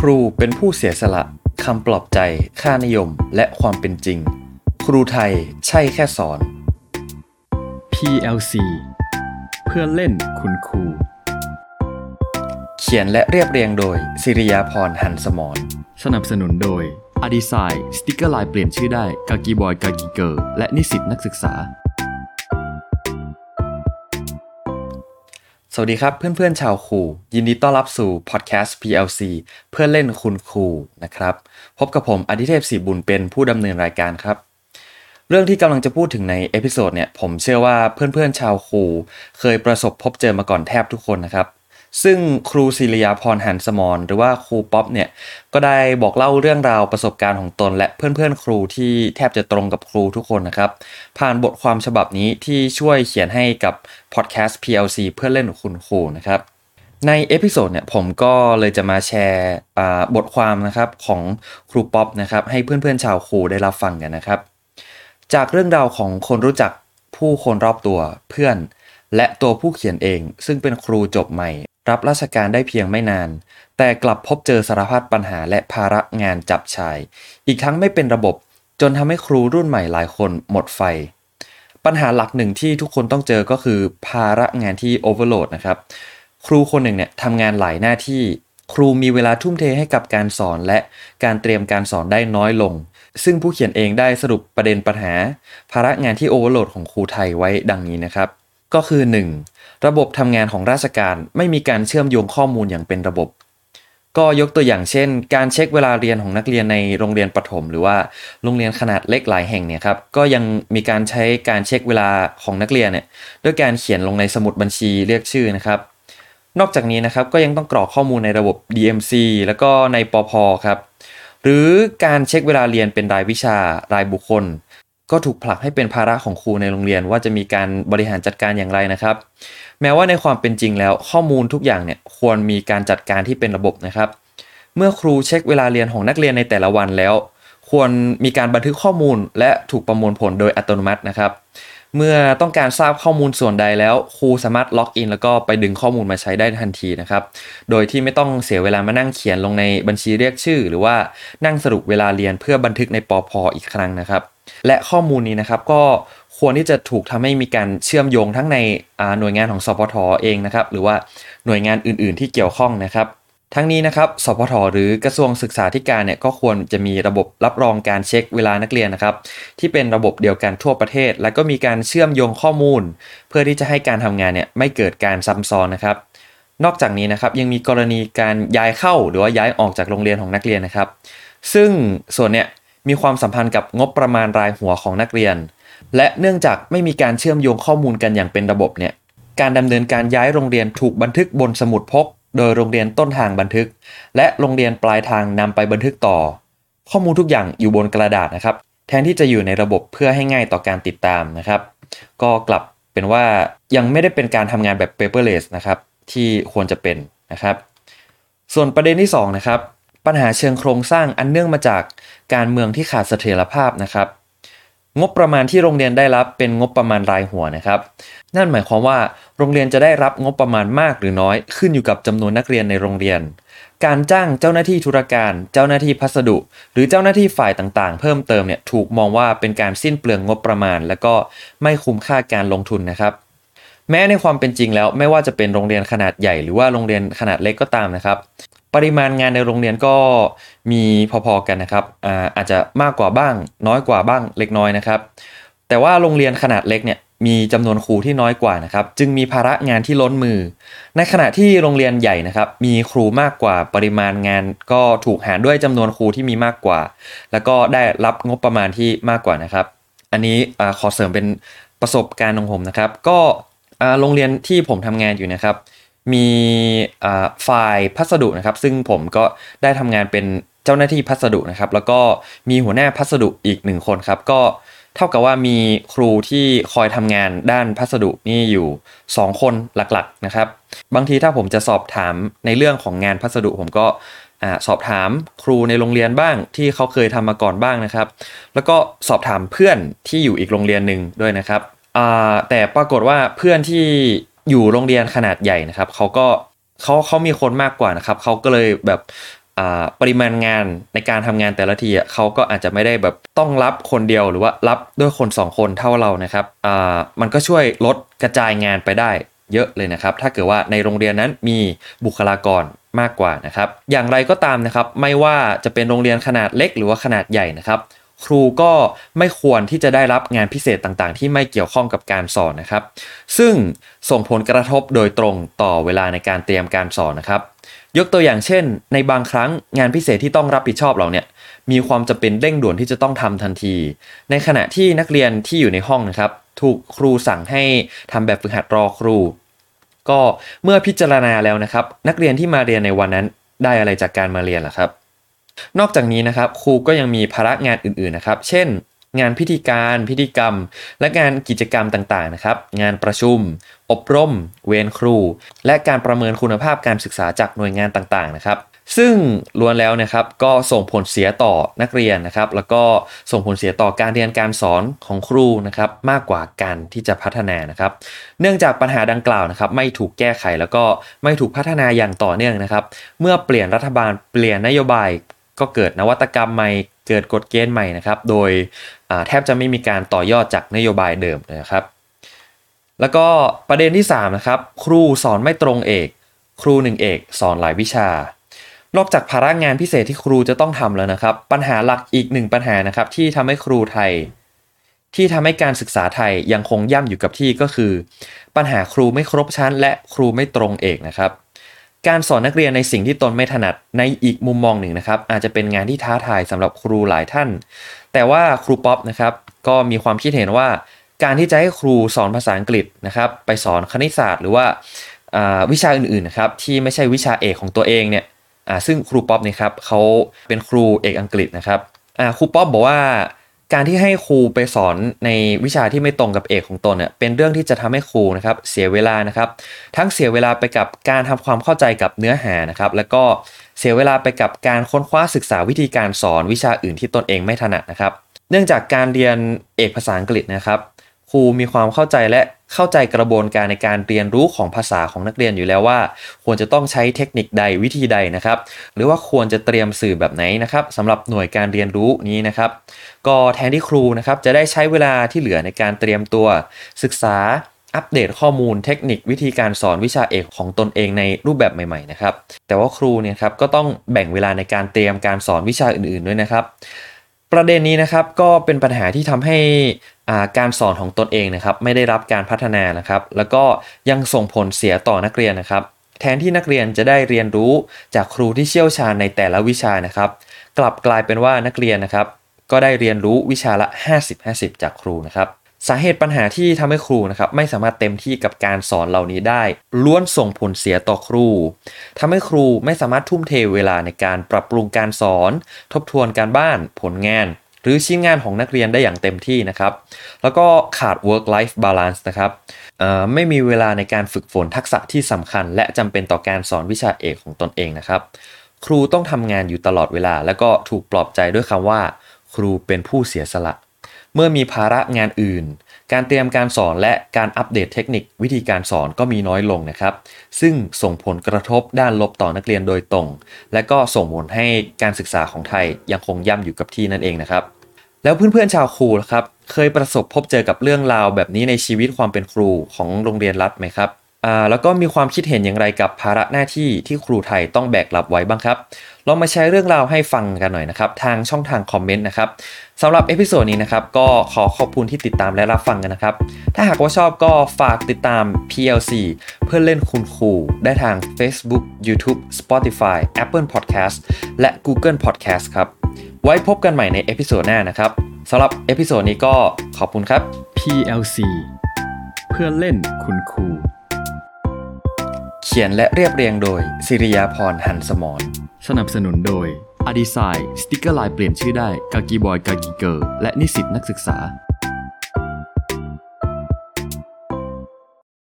ครูเป็นผู้เสียสละคำปลอบใจ ค่านิยม และความเป็นจริง ครูไทยใช่แค่สอน PLC เพื่อเล่นคุณครู เขียนและเรียบเรียงโดยศิริยาพรหันสมรสนับสนุนโดย a d e s i g n สติกเกอร์ลายเปลี่ยนชื่อได้กากีบอยกากีเกอร์และนิสิตนักศึกษา สวัสดีครับเพื่อนๆชาวครูยินดีต้อนรับสู่พอดแคสต์ PLC เพื่อนเล่นคุณครูนะครับพบกับผมอดิเทพศรีบุญเป็นผู้ดำเนินรายการครับ เรื่องที่กำลังจะพูดถึงใน episode เนี่ยผมเชื่อว่าเพื่อนๆชาวครูเคยประสบพบเจอมาก่อนแทบทุกคนนะครับ ซึ่งครูศิริยาพรหันสมรหรือว่าครูป๊อปเนี่ยก็ได้บอกเล่าเรื่องราวประสบการณ์ของตน และเพื่อนๆ ครูที่แทบจะตรงกับครูทุกคนนะครับ ผ่านบทความฉบับนี้ที่ช่วยเขียนให้กับพอดแคสต์ PLC เพื่อนเล่นคุณครูนะครับใน episode เนี่ยผมก็เลยจะมาแชร์บทความนะครับของครูป๊อปนะครับให้เพื่อนๆชาวครูได้รับฟังกันนะครับ จากเรื่องราวของคนรู้จักผู้คนรอบตัวเพื่อน และตัวผู้เขียนเองซึ่งเป็นครูจบใหม่ รับราชการได้เพียงไม่นาน แต่กลับพบเจอสารพัดปัญหาและภาระงานจับฉ่าย อีกทั้งไม่เป็นระบบจนทำให้ครูรุ่นใหม่หลายคนหมดไฟ ปัญหาหลักหนึ่งที่ทุกคนต้องเจอก็คือภาระงานที่โอเวอร์โหลดนะครับ ครูคนหนึ่งเนี่ยทำงานหลายหน้าที่ ครูมีเวลาทุ่มเทให้กับการสอนและการเตรียมการสอนได้น้อยลง ซึ่งผู้เขียนเองได้สรุปประเด็นปัญหา ภาระงานที่โอเวอร์โหลดของครูไทยไว้ดังนี้นะครับ ก็คือ 1. ระบบทำงานของราชการไม่มีการเชื่อมโยงข้อมูลอย่างเป็นระบบ ก็ยกตัวอย่างเช่น การเช็คเวลาเรียนของนักเรียนในโรงเรียนประถม หรือว่าโรงเรียนขนาดเล็กหลายแห่งเนี่ยครับก็ยังมีการใช้การเช็คเวลาของนักเรียนเนี่ยด้วยการเขียนลงในสมุดบัญชีเรียกชื่อนะครับ นอกจากนี้นะครับก็ยังต้องกรอกข้อมูลในระบบ DMC แล้วก็ในปพครับหรือการเช็คเวลาเรียนเป็นรายวิชารายบุคคล ก็ถูกผลักให้เป็นภาระของครูในโรงเรียนว่าจะมีการบริหารจัดการอย่างไรนะครับ แม้ว่าในความเป็นจริงแล้วข้อมูลทุกอย่างเนี่ยควรมีการจัดการที่เป็นระบบนะครับ เมื่อครูเช็คเวลาเรียนของนักเรียนในแต่ละวันแล้ว ควรมีการบันทึกข้อมูล และถูกประมวลผลโดยอัตโนมัตินะครับ เมื่อต้องการทราบข้อมูลส่วนใดแล้ว ครูสามารถ login แล้วก็ไปดึงข้อมูลมาใช้ได้ทันทีนะครับ โดยที่ไม่ต้องเสียเวลามานั่งเขียนลงในบัญชีเรียกชื่อ หรือว่านั่งสรุปเวลาเรียนเพื่อบันทึกในปอพออีกครั้งนะครับ และข้อมูลนี้นะครับก็ควรที่จะถูกทำให้มีการเชื่อมโยงทั้งในหน่วยงานของสพทเองนะครับหรือว่าหน่วยงานอื่น ๆ ที่เกี่ยวข้องนะครับ ทั้งนี้นะครับสพทหรือกระทรวงศึกษาธิการเนี่ยก็ควรจะมีระบบรับรองการเช็คเวลานักเรียนนะครับ ที่เป็นระบบเดียวกันทั่วประเทศ และก็มีการเชื่อมโยงข้อมูล เพื่อที่จะให้การทำงานเนี่ยไม่เกิดการซ้ำซ้อนนะครับ นอกจากนี้นะครับยังมีกรณีการย้ายเข้าหรือว่าย้ายออกจากโรงเรียนของนักเรียนนะครับ ซึ่งส่วนเนี่ย มีความสัมพันธ์กับงบประมาณรายหัวของนักเรียน และเนื่องจากไม่มีการเชื่อมโยงข้อมูลกันอย่างเป็นระบบเนี่ยการดำเนินการย้ายโรงเรียนถูกบันทึกบนสมุดพก โดยโรงเรียนต้นทางบันทึก และโรงเรียนปลายทางนำไปบันทึกต่อ ข้อมูลทุกอย่างอยู่บนกระดาษนะครับ แทนที่จะอยู่ในระบบเพื่อให้ง่ายต่อการติดตามนะครับ ก็กลับเป็นว่ายังไม่ได้เป็นการทำงานแบบ paperless นะครับที่ควรจะเป็นนะครับ ส่วนประเด็นที่2นะครับ ปัญหาเชิงโครงสร้างอันเนื่องมาจากการเมืองที่ขาดเสถียรภาพนะครับ งบประมาณที่โรงเรียนได้รับเป็นงบประมาณรายหัวนะครับ นั่นหมายความว่าโรงเรียนจะได้รับงบประมาณมากหรือน้อย ขึ้นอยู่กับจำนวนนักเรียนในโรงเรียน การจ้างเจ้าหน้าที่ธุรการ เจ้าหน้าที่พัสดุ หรือเจ้าหน้าที่ฝ่ายต่างๆ เพิ่มเติมเนี่ยถูกมองว่าเป็นการสิ้นเปลืองงบประมาณ และก็ไม่คุ้มค่าการลงทุนนะครับแม้ในความเป็นจริงแล้วไม่ว่าจะเป็นโรงเรียนขนาดใหญ่หรือว่าโรงเรียนขนาดเล็กก็ตามนะครับ ปริมาณงานในโรงเรียนก็มีพอๆกันนะครับอาอาจจะมากกว่าบ้าง น้อยกว่าบ้างเล็กน้อยนะครับ แต่ว่าโรงเรียนขนาดเล็กเนี่ยมีจำนวนครูที่น้อยกว่านะครับจึงมีภาระงานที่ล้นมือ ในขณะที่โรงเรียนใหญ่นะครับ มีครูมากกว่าปริมาณงาน ก็ถูกหารด้วยจำนวนครูที่มีมากกว่า แล้วก็ได้รับงบประมาณที่มากกว่านะครับ อันนี้ขอเสริมเป็นประสบการณ์ของผมนะครับ ก็โรงเรียนที่ผมทำงานอยู่นะครับ มีฝ่ายพัสดุนะครับ ซึ่งผมก็ได้ทำงานเป็นเจ้าหน้าที่พัสดุนะครับ แล้วก็มีหัวหน้าพัสดุอีกหนึ่งคนครับ ก็เท่ากับว่ามีครูที่คอยทำงานด้านพัสดุนี่อยู่ 2 คนหลักๆนะครับ บางทีถ้าผมจะสอบถามในเรื่องของงานพัสดุ ผมก็สอบถามครูในโรงเรียนบ้างที่เขาเคยทำมาก่อนบ้างนะครับ แล้วก็สอบถามเพื่อนที่อยู่อีกโรงเรียนหนึ่งด้วยนะครับแต่ปรากฏว่าเพื่อนที่ อยู่โรงเรียนขนาดใหญ่นะครับเขาก็เขาเขามีคนมากกว่านะครับเขาก็เลยแบบปริมาณงานในการทำงานแต่ละทีเขาก็อาจจะไม่ได้แบบต้องรับคนเดียวหรือว่ารับด้วยคน 2 คนเท่าเรานะครับมันก็ช่วยลดกระจายงานไปได้เยอะเลยนะครับ ถ้าเกิดว่าในโรงเรียนนั้นมีบุคลากรมากกว่านะครับ อย่างไรก็ตามนะครับ ไม่ว่าจะเป็นโรงเรียนขนาดเล็กหรือว่าขนาดใหญ่นะครับ ครูก็ไม่ควรที่จะได้รับงานพิเศษต่างๆ ที่ไม่เกี่ยวข้องกับการสอนนะครับ ซึ่งส่งผลกระทบโดยตรงต่อเวลาในการเตรียมการสอนนะครับ ยกตัวอย่างเช่น ในบางครั้งงานพิเศษที่ต้องรับผิดชอบเราเนี่ยมีความจำเป็นเร่งด่วนที่จะต้องทำทันที ในขณะที่นักเรียนที่อยู่ในห้องนะครับ ถูกครูสั่งให้ทำแบบฝึกหัดรอครู ก็เมื่อพิจารณาแล้วนะครับ นักเรียนที่มาเรียนในวันนั้นได้อะไรจากการมาเรียนล่ะครับ นอกจากนี้นะครับครูก็ยังมีภาระงานอื่นๆนะครับ เช่น งานพิธีการพิธีกรรม และงานกิจกรรมต่างๆนะครับ งานประชุม อบรม เวรครู และการประเมินคุณภาพการศึกษาจากหน่วยงานต่างๆนะครับซึ่งล้วนแล้วนะครับก็ส่งผลเสียต่อนักเรียนนะครับ แล้วก็ส่งผลเสียต่อการเรียนการสอนของครูนะครับ มากกว่าการที่จะพัฒนานะครับ เนื่องจากปัญหาดังกล่าวนะครับ ไม่ถูกแก้ไขแล้วก็ไม่ถูกพัฒนาอย่างต่อเนื่องนะครับ เมื่อเปลี่ยนรัฐบาลเปลี่ยนนโยบาย ก็เกิดนวัตกรรมใหม่ เกิดกฎเกณฑ์ใหม่นะครับ โดยแทบจะไม่มีการต่อยอดจากนโยบายเดิมเลยครับ แล้วก็ประเด็นที่3นะครับ ครูสอนไม่ตรงเอก ครูหนึ่งเอกสอนหลายวิชา นอกจากภาระงานพิเศษที่ครูจะต้องทำแล้วนะครับ ปัญหาหลักอีกหนึ่งปัญหานะครับ ที่ทำให้ครูไทย ที่ทำให้การศึกษาไทยยังคงย่ำอยู่กับที่ก็คือ ปัญหาครูไม่ครบชั้น และครูไม่ตรงเอกนะครับ การสอนนักเรียนในสิ่งที่ตนไม่ถนัดในอีกมุมมองหนึ่งนะครับ อาจจะเป็นงานที่ท้าทายสำหรับครูหลายท่าน แต่ว่าครูป๊อปนะครับก็มีความคิดเห็นว่า การที่จะให้ครูสอนภาษาอังกฤษนะครับ ไปสอนคณิตศาสตร์ หรือว่าวิชาอื่นๆนะครับที่ไม่ใช่วิชาเอกของตัวเองเนี่ยซึ่งครูป๊อปนี่ครับเขาเป็นครูเอกอังกฤษนะครับครูป๊อปบอกว่า การที่ให้ครูไปสอนในวิชาที่ไม่ตรงกับเอกของตนเนี่ยเป็นเรื่องที่จะทำให้ครูนะครับเสียเวลานะครับ ทั้งเสียเวลาไปกับการทำความเข้าใจกับเนื้อหานะครับ แล้วก็เสียเวลาไปกับการค้นคว้าศึกษาวิธีการสอนวิชาอื่นที่ตนเองไม่ถนัดนะครับ เนื่องจากการเรียนเอกภาษาอังกฤษนะครับ รูมีความเข้าใจและเข้าใจกระบวนการในการเรียนรู้ของภาษาของนักเรียนอยู่แล้วว่า ควรจะต้องใช้เทคนิคใดวิธีใดนะครับ หรือว่าควรจะเตรียมสื่อแบบไหนนะครับสำหรับหน่วยการเรียนรู้นี้นะครับ ก็แทนที่ครูนะครับจะได้ใช้เวลาที่เหลือในการเตรียมตัว ศึกษาอัปเดตข้อมูลเทคนิควิธีการสอนวิชาเอกของตนเองในรูปแบบใหม่ๆนะครับแต่ว่าครูเนี่ยครับก็ต้องแบ่งเวลาในการเตรียมการสอนวิชาอื่นๆด้วยนะครับ ประเด็นนี้นะครับก็เป็นปัญหาที่ทำให้ การสอนของตนเองนะครับไม่ได้รับการพัฒนานะครับ แล้วก็ยังส่งผลเสียต่อนักเรียนนะครับ แทนที่นักเรียนจะได้เรียนรู้จากครูที่เชี่ยวชาญในแต่ละวิชานะครับ กลับกลายเป็นว่านักเรียนนะครับ ก็ได้เรียนรู้วิชาละ 50-50 จากครูนะครับสาเหตุปัญหาที่ทำให้ครูนะครับไม่สามารถเต็มที่กับการสอนเหล่านี้ได้ ล้วนส่งผลเสียต่อครูทำให้ครูไม่สามารถทุ่มเทเวลาในการปรับปรุงการสอน ทบทวนการบ้าน ผลงาน หรือชิ้นงานของนักเรียนได้อย่างเต็มที่นะครับ แล้วก็ขาด work life balance นะครับไม่มีเวลาในการฝึกฝนทักษะที่สำคัญ และจำเป็นต่อการสอนวิชาเอกของตนเองนะครับ ครูต้องทำงานอยู่ตลอดเวลา แล้วก็ถูกปลอบใจด้วยคำว่า ครูเป็นผู้เสียสละ เมื่อมีภาระงานอื่น การเตรียมการสอนและการอัปเดตเทคนิควิธีการสอนก็มีน้อยลงนะครับ ซึ่งส่งผลกระทบด้านลบต่อนักเรียนโดยตรง และก็ส่งผลให้การศึกษาของไทยยังคงย่ำอยู่กับที่นั่นเองนะครับ แล้วเพื่อนๆชาวครูครับ เคยประสบพบเจอกับเรื่องราวแบบนี้ในชีวิตความเป็นครูของโรงเรียนรัฐไหมครับ แล้วก็มีความคิดเห็นอย่างไรกับภาระหน้าที่ที่ครูไทยต้องแบกรับไว้บ้างครับ ลองมาแชร์เรื่องราวให้ฟังกันหน่อยนะครับ ทางช่องทางคอมเมนต์นะครับสำหรับ episode นี้นะครับ ก็ขอขอบคุณที่ติดตามและรับฟังกันนะครับ ถ้าหากว่าชอบก็ฝากติดตาม PLC เพื่อเล่นคุณครูได้ทาง Facebook YouTube Spotify Apple Podcast และ Google Podcast ครับ ไว้พบกันใหม่ในเอพิโซดหน้านะครับสำหรับเอพิโซดนี้ก็ขอบคุณครับ PLC เพื่อเล่นคุณครู ขียนและเรียบเรียงโดยสิริยาพรหันสมรสนับสนุนโดยอดีไซน์สติกเกอร์ลายเปลี่ยนชื่อได้กากีบอยกากีเกอร์และนิสิตนักศึกษา